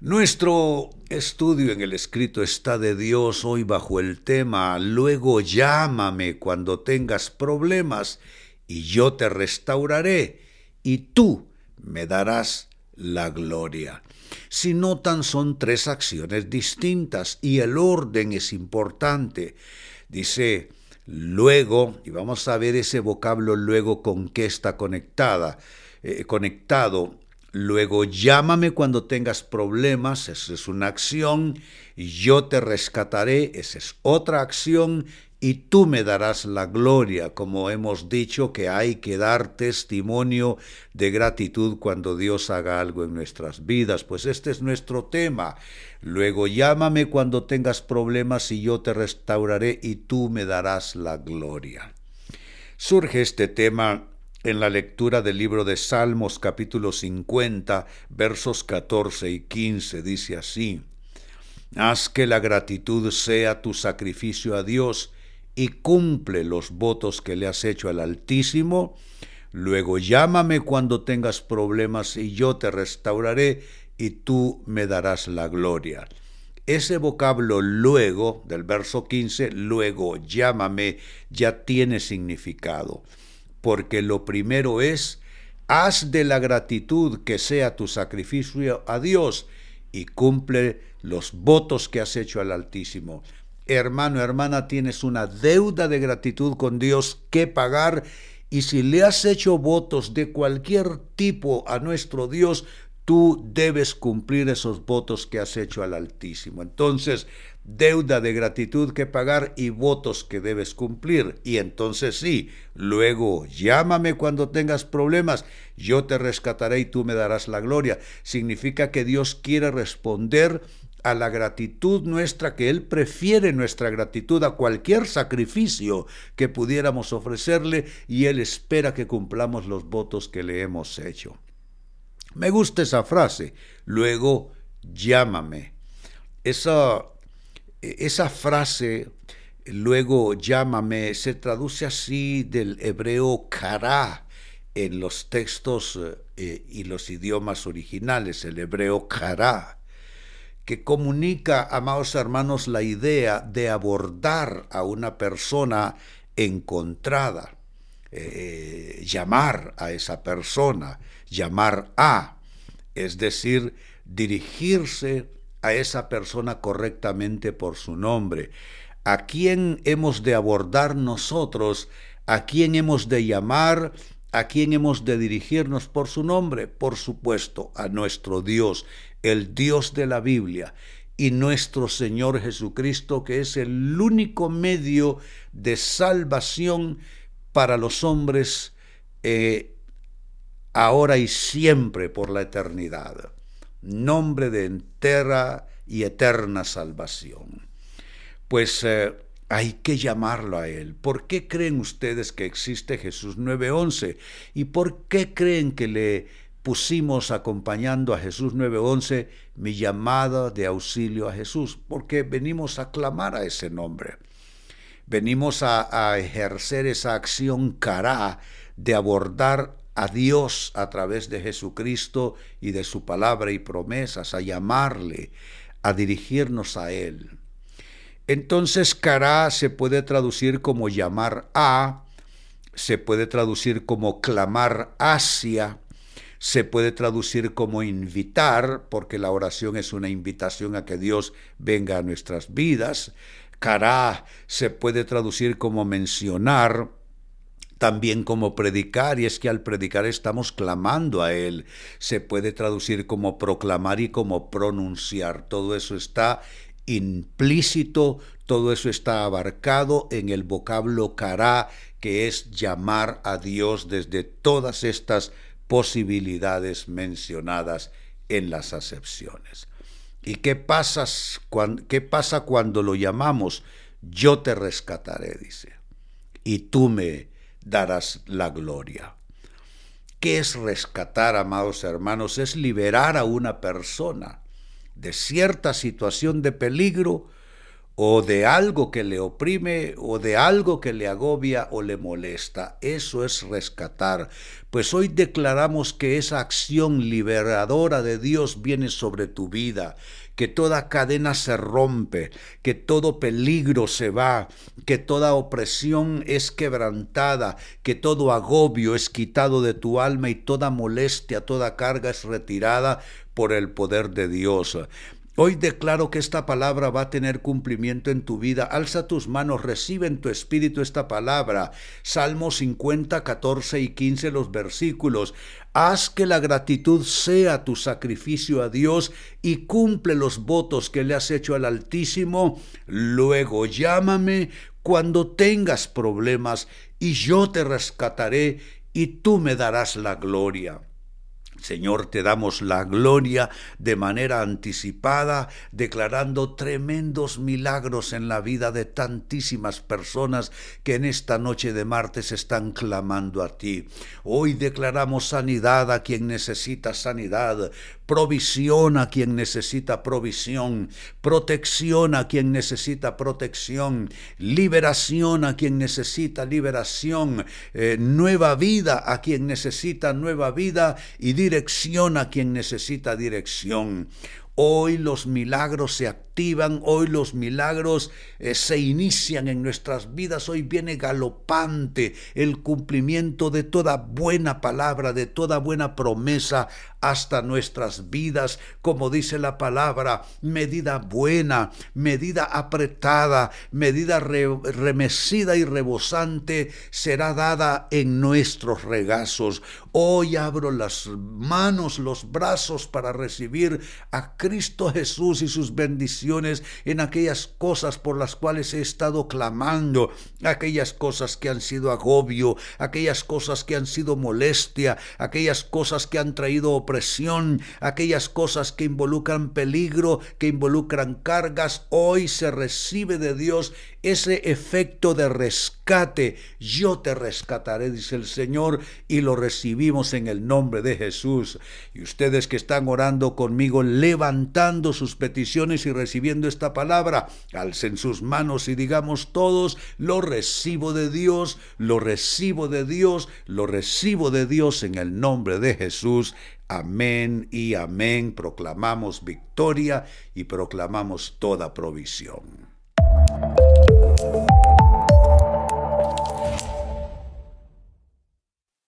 Nuestro estudio en el escrito está de Dios hoy bajo el tema Luego llámame cuando tengas problemas y yo te restauraré y tú me darás la gloria. Si notan son tres acciones distintas y el orden es importante. Dice luego, y vamos a ver ese vocablo luego con qué está conectada, eh, conectado. Luego llámame cuando tengas problemas, esa es una acción, yo te rescataré, esa es otra acción, y tú me darás la gloria, como hemos dicho que hay que dar testimonio de gratitud cuando Dios haga algo en nuestras vidas, pues este es nuestro tema. Luego llámame cuando tengas problemas y yo te restauraré y tú me darás la gloria. Surge este tema en la lectura del libro de Salmos capítulo 50, versos 14 y 15, dice así, Haz que la gratitud sea tu sacrificio a Dios y cumple los votos que le has hecho al Altísimo, luego llámame cuando tengas problemas y yo te restauraré y tú me darás la gloria. Ese vocablo luego del verso 15, luego llámame, ya tiene significado porque lo primero es, haz de la gratitud que sea tu sacrificio a Dios y cumple los votos que has hecho al Altísimo. Hermano, hermana, tienes una deuda de gratitud con Dios que pagar y si le has hecho votos de cualquier tipo a nuestro Dios, tú debes cumplir esos votos que has hecho al Altísimo. Entonces, deuda de gratitud que pagar y votos que debes cumplir. Y entonces sí, luego llámame cuando tengas problemas, yo te rescataré y tú me darás la gloria. Significa que Dios quiere responder a la gratitud nuestra, que Él prefiere nuestra gratitud a cualquier sacrificio que pudiéramos ofrecerle y Él espera que cumplamos los votos que le hemos hecho. Me gusta esa frase, luego llámame. Esa esa frase, luego llámame, se traduce así del hebreo kará en los textos eh, y los idiomas originales, el hebreo kará, que comunica, amados hermanos, la idea de abordar a una persona encontrada, eh, llamar a esa persona, llamar a, es decir, dirigirse a esa persona correctamente por su nombre. ¿A quién hemos de abordar nosotros? ¿A quién hemos de llamar? ¿A quién hemos de dirigirnos por su nombre? Por supuesto, a nuestro Dios, el Dios de la Biblia, y nuestro Señor Jesucristo, que es el único medio de salvación para los hombres eh, ahora y siempre por la eternidad nombre de entera y eterna salvación. Pues eh, hay que llamarlo a Él. ¿Por qué creen ustedes que existe Jesús 9.11? ¿Y por qué creen que le pusimos acompañando a Jesús 9.11 mi llamada de auxilio a Jesús? Porque venimos a clamar a ese nombre. Venimos a, a ejercer esa acción cará de abordar a Dios a través de Jesucristo y de su palabra y promesas, a llamarle, a dirigirnos a Él. Entonces, cará se puede traducir como llamar a, se puede traducir como clamar hacia, se puede traducir como invitar, porque la oración es una invitación a que Dios venga a nuestras vidas. Cará se puede traducir como mencionar, también como predicar, y es que al predicar estamos clamando a Él. Se puede traducir como proclamar y como pronunciar. Todo eso está implícito, todo eso está abarcado en el vocablo cará, que es llamar a Dios desde todas estas posibilidades mencionadas en las acepciones. ¿Y qué pasa, qué pasa cuando lo llamamos? Yo te rescataré, dice, y tú me darás la gloria. ¿Qué es rescatar, amados hermanos? Es liberar a una persona de cierta situación de peligro o de algo que le oprime o de algo que le agobia o le molesta. Eso es rescatar. Pues hoy declaramos que esa acción liberadora de Dios viene sobre tu vida, que toda cadena se rompe, que todo peligro se va, que toda opresión es quebrantada, que todo agobio es quitado de tu alma y toda molestia, toda carga es retirada por el poder de Dios. Hoy declaro que esta palabra va a tener cumplimiento en tu vida. Alza tus manos, recibe en tu espíritu esta palabra. Salmo 50, 14 y 15 los versículos. Haz que la gratitud sea tu sacrificio a Dios y cumple los votos que le has hecho al Altísimo. Luego llámame cuando tengas problemas y yo te rescataré y tú me darás la gloria. Señor, te damos la gloria de manera anticipada, declarando tremendos milagros en la vida de tantísimas personas que en esta noche de martes están clamando a ti. Hoy declaramos sanidad a quien necesita sanidad, provisión a quien necesita provisión, protección a quien necesita protección, liberación a quien necesita liberación, eh, nueva vida a quien necesita nueva vida y dirección a quien necesita dirección. Hoy los milagros se activan, hoy los milagros eh, se inician en nuestras vidas, hoy viene galopante el cumplimiento de toda buena palabra, de toda buena promesa hasta nuestras vidas, como dice la palabra, medida buena, medida apretada, medida remecida y rebosante será dada en nuestros regazos. Hoy abro las manos, los brazos para recibir a Cristo Jesús y sus bendiciones en aquellas cosas por las cuales he estado clamando, aquellas cosas que han sido agobio, aquellas cosas que han sido molestia, aquellas cosas que han traído opresión, aquellas cosas que involucran peligro, que involucran cargas, hoy se recibe de Dios ese efecto de rescate. Yo te rescataré, dice el Señor, y lo recibimos en el nombre de Jesús. Y ustedes que están orando conmigo, levantando sus peticiones y recibiendo esta palabra, alcen sus manos y digamos todos, lo recibo de Dios, lo recibo de Dios, lo recibo de Dios en el nombre de Jesús. Amén y amén. Proclamamos victoria y proclamamos toda provisión.